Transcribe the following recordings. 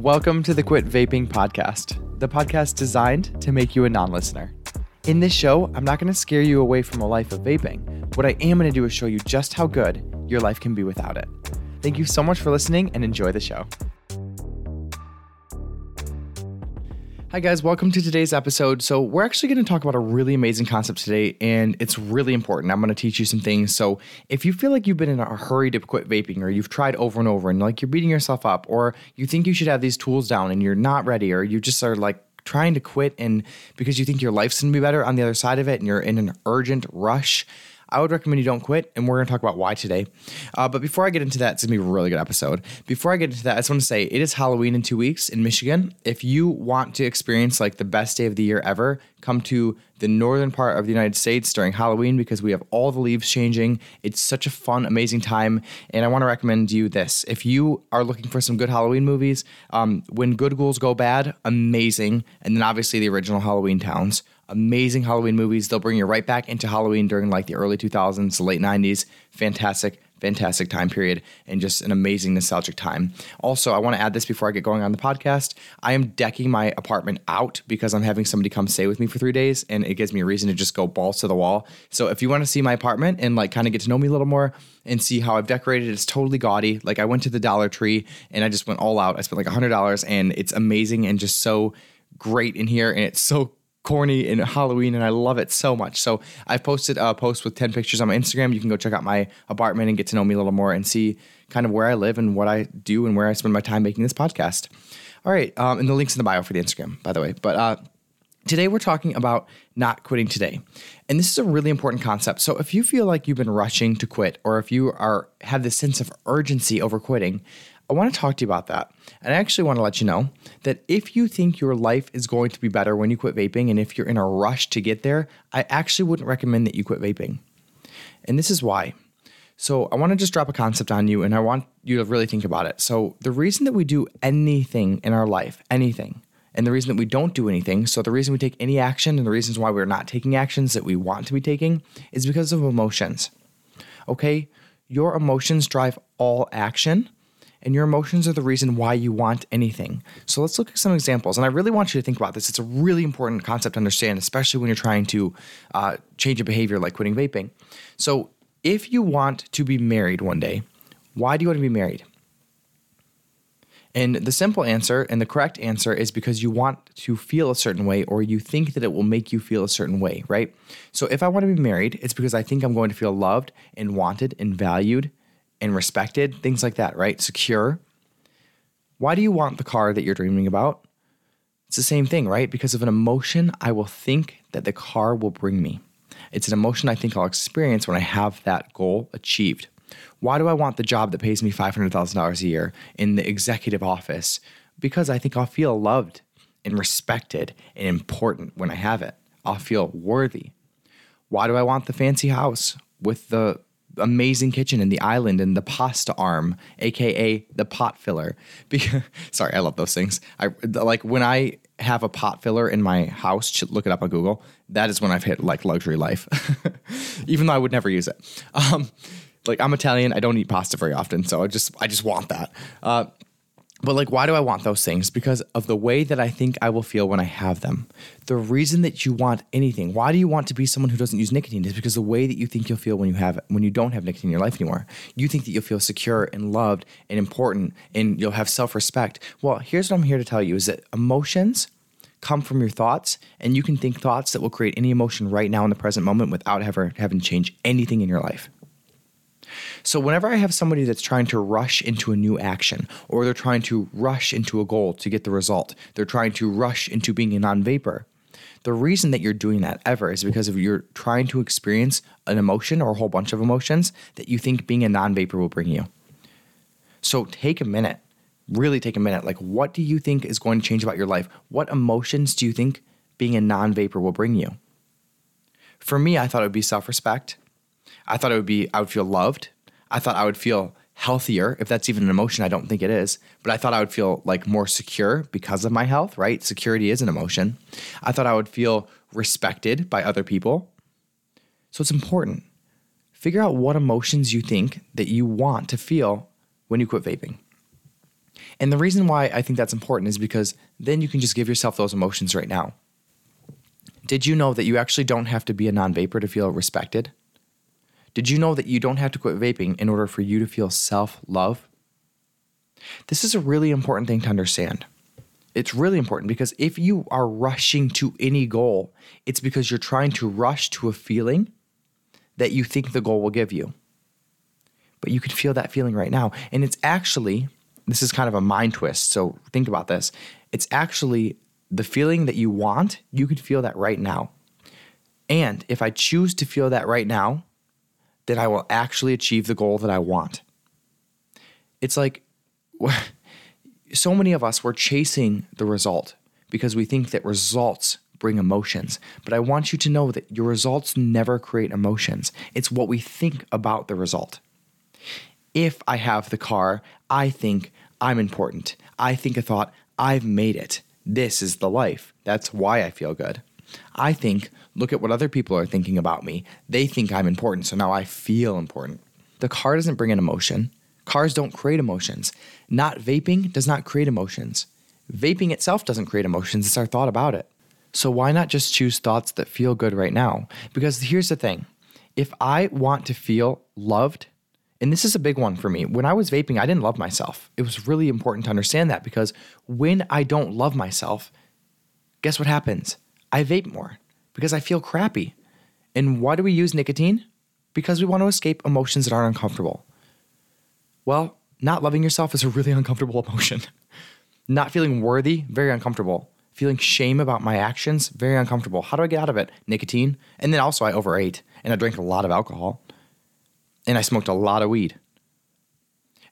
Welcome to the Quit Vaping Podcast, the podcast designed to make you a non listener. In this show, I'm not going to scare you away from a life of vaping. What I am going to do is show you just how good your life can be without it. Thank you so much for listening and enjoy the show. Hi, guys, welcome to today's episode. So, we're actually going to talk about a really amazing concept today, and it's really important. I'm going to teach you some things. So, if you feel like you've been in a hurry to quit vaping, or you've tried over and over, and like you're beating yourself up, or you think you should have these tools down and you're not ready, or you just are like trying to quit and because you think your life's going to be better on the other side of it and you're in an urgent rush, I would recommend you don't quit, and we're going to talk about why today. Uh, but before I get into that, it's going to be a really good episode. Before I get into that, I just want to say it is Halloween in two weeks in Michigan. If you want to experience like the best day of the year ever, come to the northern part of the United States during Halloween because we have all the leaves changing. It's such a fun, amazing time. And I want to recommend you this. If you are looking for some good Halloween movies, um, When Good Ghouls Go Bad, amazing. And then obviously the original Halloweentown's amazing Halloween movies. They'll bring you right back into Halloween during like the early 2000s, late 90s. Fantastic, fantastic time period and just an amazing nostalgic time. Also, I want to add this before I get going on the podcast. I am decking my apartment out because I'm having somebody come stay with me for three days and it gives me a reason to just go balls to the wall. So if you want to see my apartment and like kind of get to know me a little more and see how I've decorated, it's totally gaudy. Like I went to the Dollar Tree and I just went all out. I spent like a hundred dollars and it's amazing and just so great in here and it's so corny in Halloween and I love it so much. So I've posted a post with 10 pictures on my Instagram. You can go check out my apartment and get to know me a little more and see kind of where I live and what I do and where I spend my time making this podcast. All right. Um, and the link's in the bio for the Instagram, by the way. But uh, today we're talking about not quitting today. And this is a really important concept. So if you feel like you've been rushing to quit or if you are have this sense of urgency over quitting, I want to talk to you about that. And I actually want to let you know that if you think your life is going to be better when you quit vaping, and if you're in a rush to get there, I actually wouldn't recommend that you quit vaping. And this is why. So I want to just drop a concept on you, and I want you to really think about it. So, the reason that we do anything in our life, anything, and the reason that we don't do anything, so the reason we take any action and the reasons why we're not taking actions that we want to be taking is because of emotions. Okay? Your emotions drive all action and your emotions are the reason why you want anything. So let's look at some examples. And I really want you to think about this. It's a really important concept to understand, especially when you're trying to uh, change a behavior like quitting vaping. So if you want to be married one day, why do you want to be married? And the simple answer and the correct answer is because you want to feel a certain way or you think that it will make you feel a certain way, right? So if I want to be married, it's because I think I'm going to feel loved and wanted and valued and respected, things like that, right? Secure. Why do you want the car that you're dreaming about? It's the same thing, right? Because of an emotion I will think that the car will bring me. It's an emotion I think I'll experience when I have that goal achieved. Why do I want the job that pays me $500,000 a year in the executive office? Because I think I'll feel loved and respected and important when I have it. I'll feel worthy. Why do I want the fancy house with the amazing kitchen in the island and the pasta arm, aka the pot filler. Because, sorry, I love those things. I like when I have a pot filler in my house. Look it up on Google. That is when I've hit like luxury life, even though I would never use it. Um, like I'm Italian, I don't eat pasta very often, so I just I just want that. Uh, but like, why do I want those things? Because of the way that I think I will feel when I have them. The reason that you want anything, why do you want to be someone who doesn't use nicotine? Is because the way that you think you'll feel when you have when you don't have nicotine in your life anymore. You think that you'll feel secure and loved and important and you'll have self-respect. Well, here's what I'm here to tell you is that emotions come from your thoughts and you can think thoughts that will create any emotion right now in the present moment without ever having to change anything in your life. So, whenever I have somebody that's trying to rush into a new action, or they're trying to rush into a goal to get the result, they're trying to rush into being a non vaper, the reason that you're doing that ever is because of you're trying to experience an emotion or a whole bunch of emotions that you think being a non vaper will bring you. So, take a minute, really take a minute. Like, what do you think is going to change about your life? What emotions do you think being a non vaper will bring you? For me, I thought it would be self respect. I thought it would be, I would feel loved. I thought I would feel healthier, if that's even an emotion. I don't think it is, but I thought I would feel like more secure because of my health, right? Security is an emotion. I thought I would feel respected by other people. So it's important. Figure out what emotions you think that you want to feel when you quit vaping. And the reason why I think that's important is because then you can just give yourself those emotions right now. Did you know that you actually don't have to be a non vaper to feel respected? Did you know that you don't have to quit vaping in order for you to feel self love? This is a really important thing to understand. It's really important because if you are rushing to any goal, it's because you're trying to rush to a feeling that you think the goal will give you. But you can feel that feeling right now. And it's actually, this is kind of a mind twist. So think about this. It's actually the feeling that you want, you can feel that right now. And if I choose to feel that right now, then I will actually achieve the goal that I want. It's like so many of us, we're chasing the result because we think that results bring emotions. But I want you to know that your results never create emotions, it's what we think about the result. If I have the car, I think I'm important. I think a thought, I've made it. This is the life. That's why I feel good. I think, look at what other people are thinking about me. They think I'm important, so now I feel important. The car doesn't bring an emotion. Cars don't create emotions. Not vaping does not create emotions. Vaping itself doesn't create emotions, it's our thought about it. So why not just choose thoughts that feel good right now? Because here's the thing if I want to feel loved, and this is a big one for me. When I was vaping, I didn't love myself. It was really important to understand that because when I don't love myself, guess what happens? I vape more because I feel crappy. And why do we use nicotine? Because we want to escape emotions that aren't uncomfortable. Well, not loving yourself is a really uncomfortable emotion. not feeling worthy, very uncomfortable. Feeling shame about my actions, very uncomfortable. How do I get out of it? Nicotine. And then also, I overate and I drank a lot of alcohol and I smoked a lot of weed.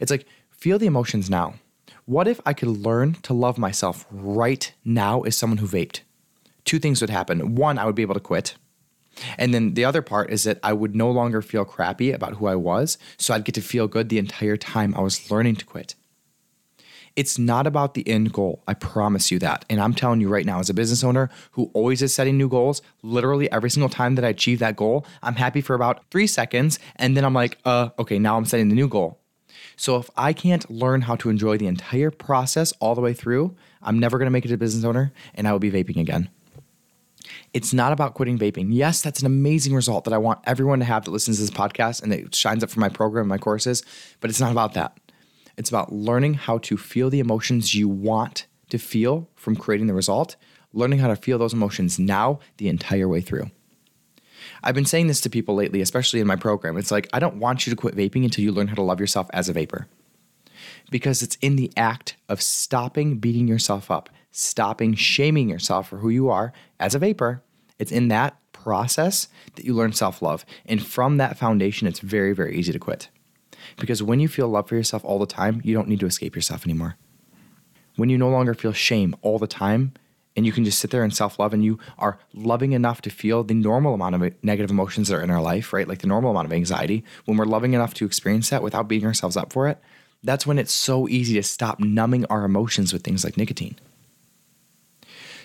It's like, feel the emotions now. What if I could learn to love myself right now as someone who vaped? Two things would happen. One, I would be able to quit. And then the other part is that I would no longer feel crappy about who I was. So I'd get to feel good the entire time I was learning to quit. It's not about the end goal. I promise you that. And I'm telling you right now, as a business owner who always is setting new goals, literally every single time that I achieve that goal, I'm happy for about three seconds. And then I'm like, uh, okay, now I'm setting the new goal. So if I can't learn how to enjoy the entire process all the way through, I'm never gonna make it a business owner and I will be vaping again. It's not about quitting vaping. Yes, that's an amazing result that I want everyone to have that listens to this podcast and that shines up for my program, my courses, but it's not about that. It's about learning how to feel the emotions you want to feel from creating the result, learning how to feel those emotions now the entire way through. I've been saying this to people lately, especially in my program. It's like, I don't want you to quit vaping until you learn how to love yourself as a vaper. Because it's in the act of stopping beating yourself up, stopping shaming yourself for who you are as a vaper. It's in that process that you learn self love. And from that foundation, it's very, very easy to quit. Because when you feel love for yourself all the time, you don't need to escape yourself anymore. When you no longer feel shame all the time, and you can just sit there and self love, and you are loving enough to feel the normal amount of negative emotions that are in our life, right? Like the normal amount of anxiety, when we're loving enough to experience that without beating ourselves up for it, that's when it's so easy to stop numbing our emotions with things like nicotine.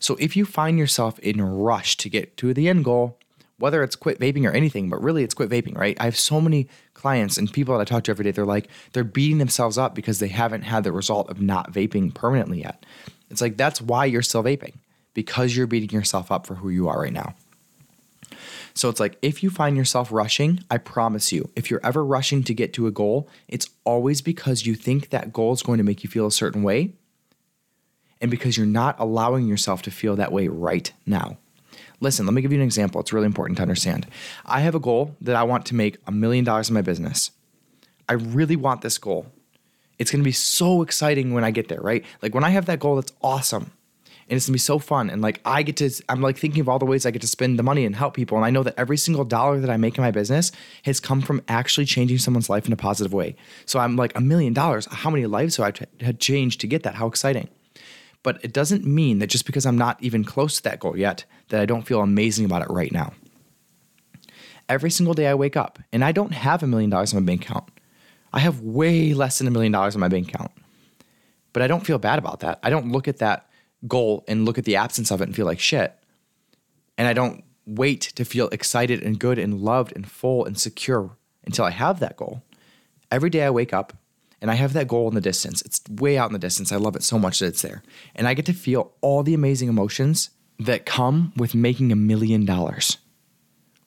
So if you find yourself in a rush to get to the end goal, whether it's quit vaping or anything, but really it's quit vaping, right? I have so many clients and people that I talk to every day, they're like, they're beating themselves up because they haven't had the result of not vaping permanently yet. It's like, that's why you're still vaping, because you're beating yourself up for who you are right now. So it's like, if you find yourself rushing, I promise you, if you're ever rushing to get to a goal, it's always because you think that goal is going to make you feel a certain way and because you're not allowing yourself to feel that way right now. Listen, let me give you an example. It's really important to understand. I have a goal that I want to make a million dollars in my business. I really want this goal. It's gonna be so exciting when I get there, right? Like when I have that goal, that's awesome. And it's gonna be so fun. And like I get to, I'm like thinking of all the ways I get to spend the money and help people. And I know that every single dollar that I make in my business has come from actually changing someone's life in a positive way. So I'm like, a million dollars, how many lives have I had changed to get that? How exciting. But it doesn't mean that just because I'm not even close to that goal yet, that I don't feel amazing about it right now. Every single day I wake up, and I don't have a million dollars in my bank account. I have way less than a million dollars in my bank account. But I don't feel bad about that. I don't look at that goal and look at the absence of it and feel like shit. And I don't wait to feel excited and good and loved and full and secure until I have that goal. Every day I wake up and I have that goal in the distance. It's way out in the distance. I love it so much that it's there. And I get to feel all the amazing emotions that come with making a million dollars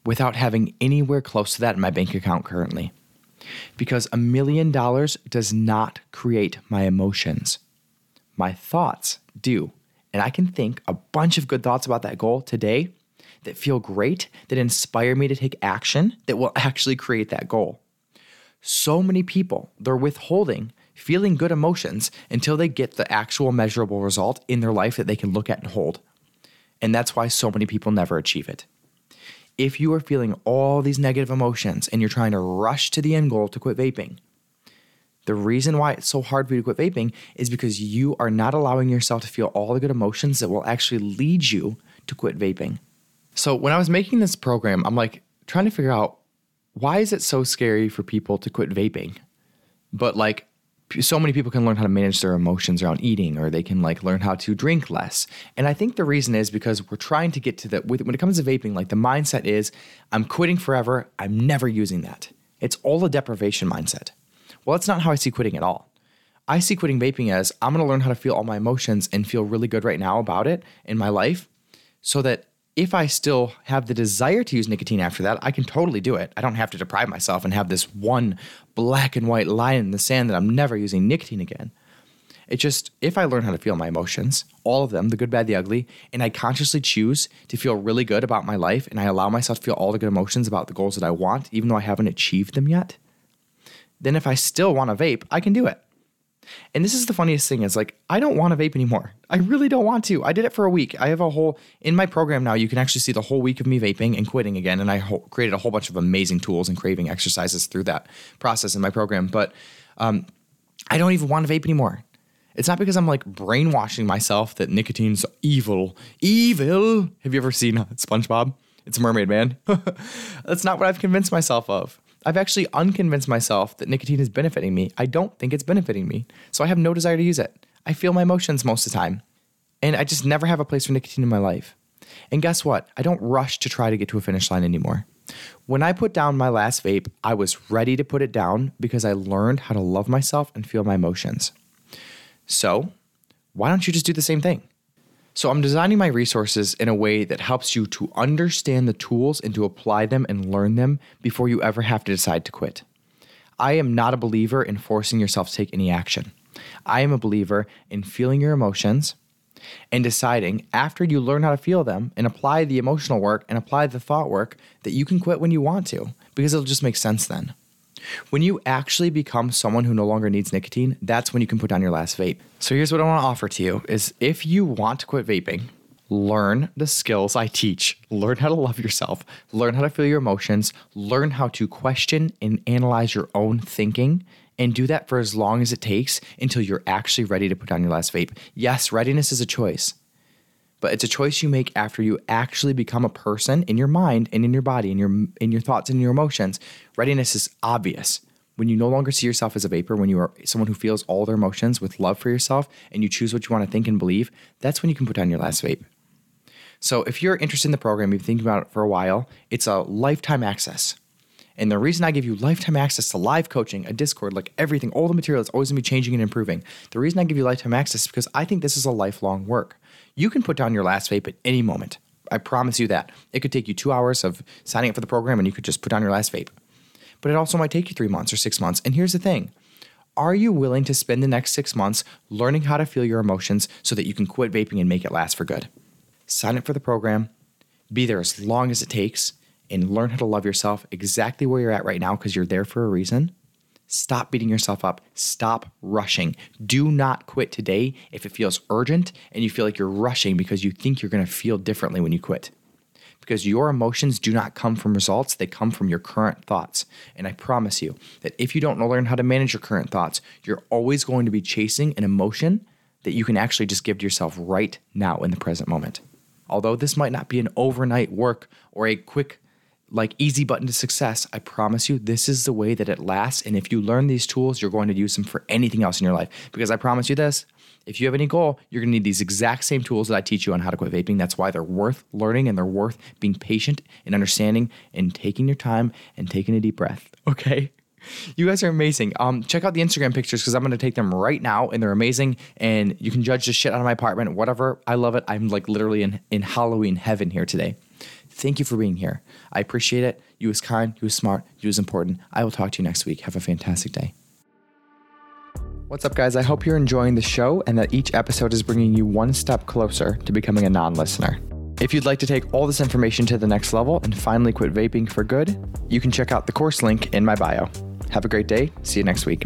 without having anywhere close to that in my bank account currently. Because a million dollars does not create my emotions. My thoughts do. And I can think a bunch of good thoughts about that goal today that feel great, that inspire me to take action that will actually create that goal. So many people, they're withholding feeling good emotions until they get the actual measurable result in their life that they can look at and hold. And that's why so many people never achieve it. If you are feeling all these negative emotions and you're trying to rush to the end goal to quit vaping, the reason why it's so hard for you to quit vaping is because you are not allowing yourself to feel all the good emotions that will actually lead you to quit vaping. So, when I was making this program, I'm like trying to figure out why is it so scary for people to quit vaping? But like so many people can learn how to manage their emotions around eating or they can like learn how to drink less. And I think the reason is because we're trying to get to the when it comes to vaping like the mindset is I'm quitting forever, I'm never using that. It's all a deprivation mindset. Well, that's not how I see quitting at all. I see quitting vaping as I'm going to learn how to feel all my emotions and feel really good right now about it in my life so that if I still have the desire to use nicotine after that, I can totally do it. I don't have to deprive myself and have this one black and white line in the sand that I'm never using nicotine again. It just, if I learn how to feel my emotions, all of them, the good, bad, the ugly, and I consciously choose to feel really good about my life and I allow myself to feel all the good emotions about the goals that I want, even though I haven't achieved them yet, then if I still want to vape, I can do it. And this is the funniest thing is like I don't want to vape anymore. I really don't want to. I did it for a week. I have a whole in my program now. You can actually see the whole week of me vaping and quitting again. And I ho- created a whole bunch of amazing tools and craving exercises through that process in my program. But um, I don't even want to vape anymore. It's not because I'm like brainwashing myself that nicotine's evil. Evil. Have you ever seen SpongeBob? It's a mermaid man. That's not what I've convinced myself of. I've actually unconvinced myself that nicotine is benefiting me. I don't think it's benefiting me. So I have no desire to use it. I feel my emotions most of the time. And I just never have a place for nicotine in my life. And guess what? I don't rush to try to get to a finish line anymore. When I put down my last vape, I was ready to put it down because I learned how to love myself and feel my emotions. So, why don't you just do the same thing? So I'm designing my resources in a way that helps you to understand the tools and to apply them and learn them before you ever have to decide to quit. I am not a believer in forcing yourself to take any action. I am a believer in feeling your emotions and deciding after you learn how to feel them and apply the emotional work and apply the thought work that you can quit when you want to because it'll just make sense then. When you actually become someone who no longer needs nicotine, that's when you can put down your last vape. So here's what I want to offer to you is if you want to quit vaping, learn the skills I teach. Learn how to love yourself, learn how to feel your emotions, learn how to question and analyze your own thinking and do that for as long as it takes until you're actually ready to put down your last vape. Yes, readiness is a choice but it's a choice you make after you actually become a person in your mind and in your body and your in your thoughts and your emotions. Readiness is obvious. When you no longer see yourself as a vaper, when you are someone who feels all their emotions with love for yourself and you choose what you want to think and believe, that's when you can put down your last vape. So if you're interested in the program, you've been thinking about it for a while, it's a lifetime access. And the reason I give you lifetime access to live coaching, a Discord, like everything, all the material is always gonna be changing and improving. The reason I give you lifetime access is because I think this is a lifelong work. You can put down your last vape at any moment. I promise you that. It could take you two hours of signing up for the program and you could just put down your last vape. But it also might take you three months or six months. And here's the thing Are you willing to spend the next six months learning how to feel your emotions so that you can quit vaping and make it last for good? Sign up for the program, be there as long as it takes, and learn how to love yourself exactly where you're at right now because you're there for a reason. Stop beating yourself up. Stop rushing. Do not quit today if it feels urgent and you feel like you're rushing because you think you're going to feel differently when you quit. Because your emotions do not come from results, they come from your current thoughts. And I promise you that if you don't learn how to manage your current thoughts, you're always going to be chasing an emotion that you can actually just give to yourself right now in the present moment. Although this might not be an overnight work or a quick like easy button to success, I promise you, this is the way that it lasts. And if you learn these tools, you're going to use them for anything else in your life. Because I promise you this if you have any goal, you're going to need these exact same tools that I teach you on how to quit vaping. That's why they're worth learning and they're worth being patient and understanding and taking your time and taking a deep breath. Okay. You guys are amazing. Um, check out the Instagram pictures because I'm going to take them right now, and they're amazing. And you can judge the shit out of my apartment, whatever. I love it. I'm like literally in in Halloween heaven here today. Thank you for being here. I appreciate it. You was kind. You was smart. You was important. I will talk to you next week. Have a fantastic day. What's up, guys? I hope you're enjoying the show and that each episode is bringing you one step closer to becoming a non listener. If you'd like to take all this information to the next level and finally quit vaping for good, you can check out the course link in my bio. Have a great day. See you next week.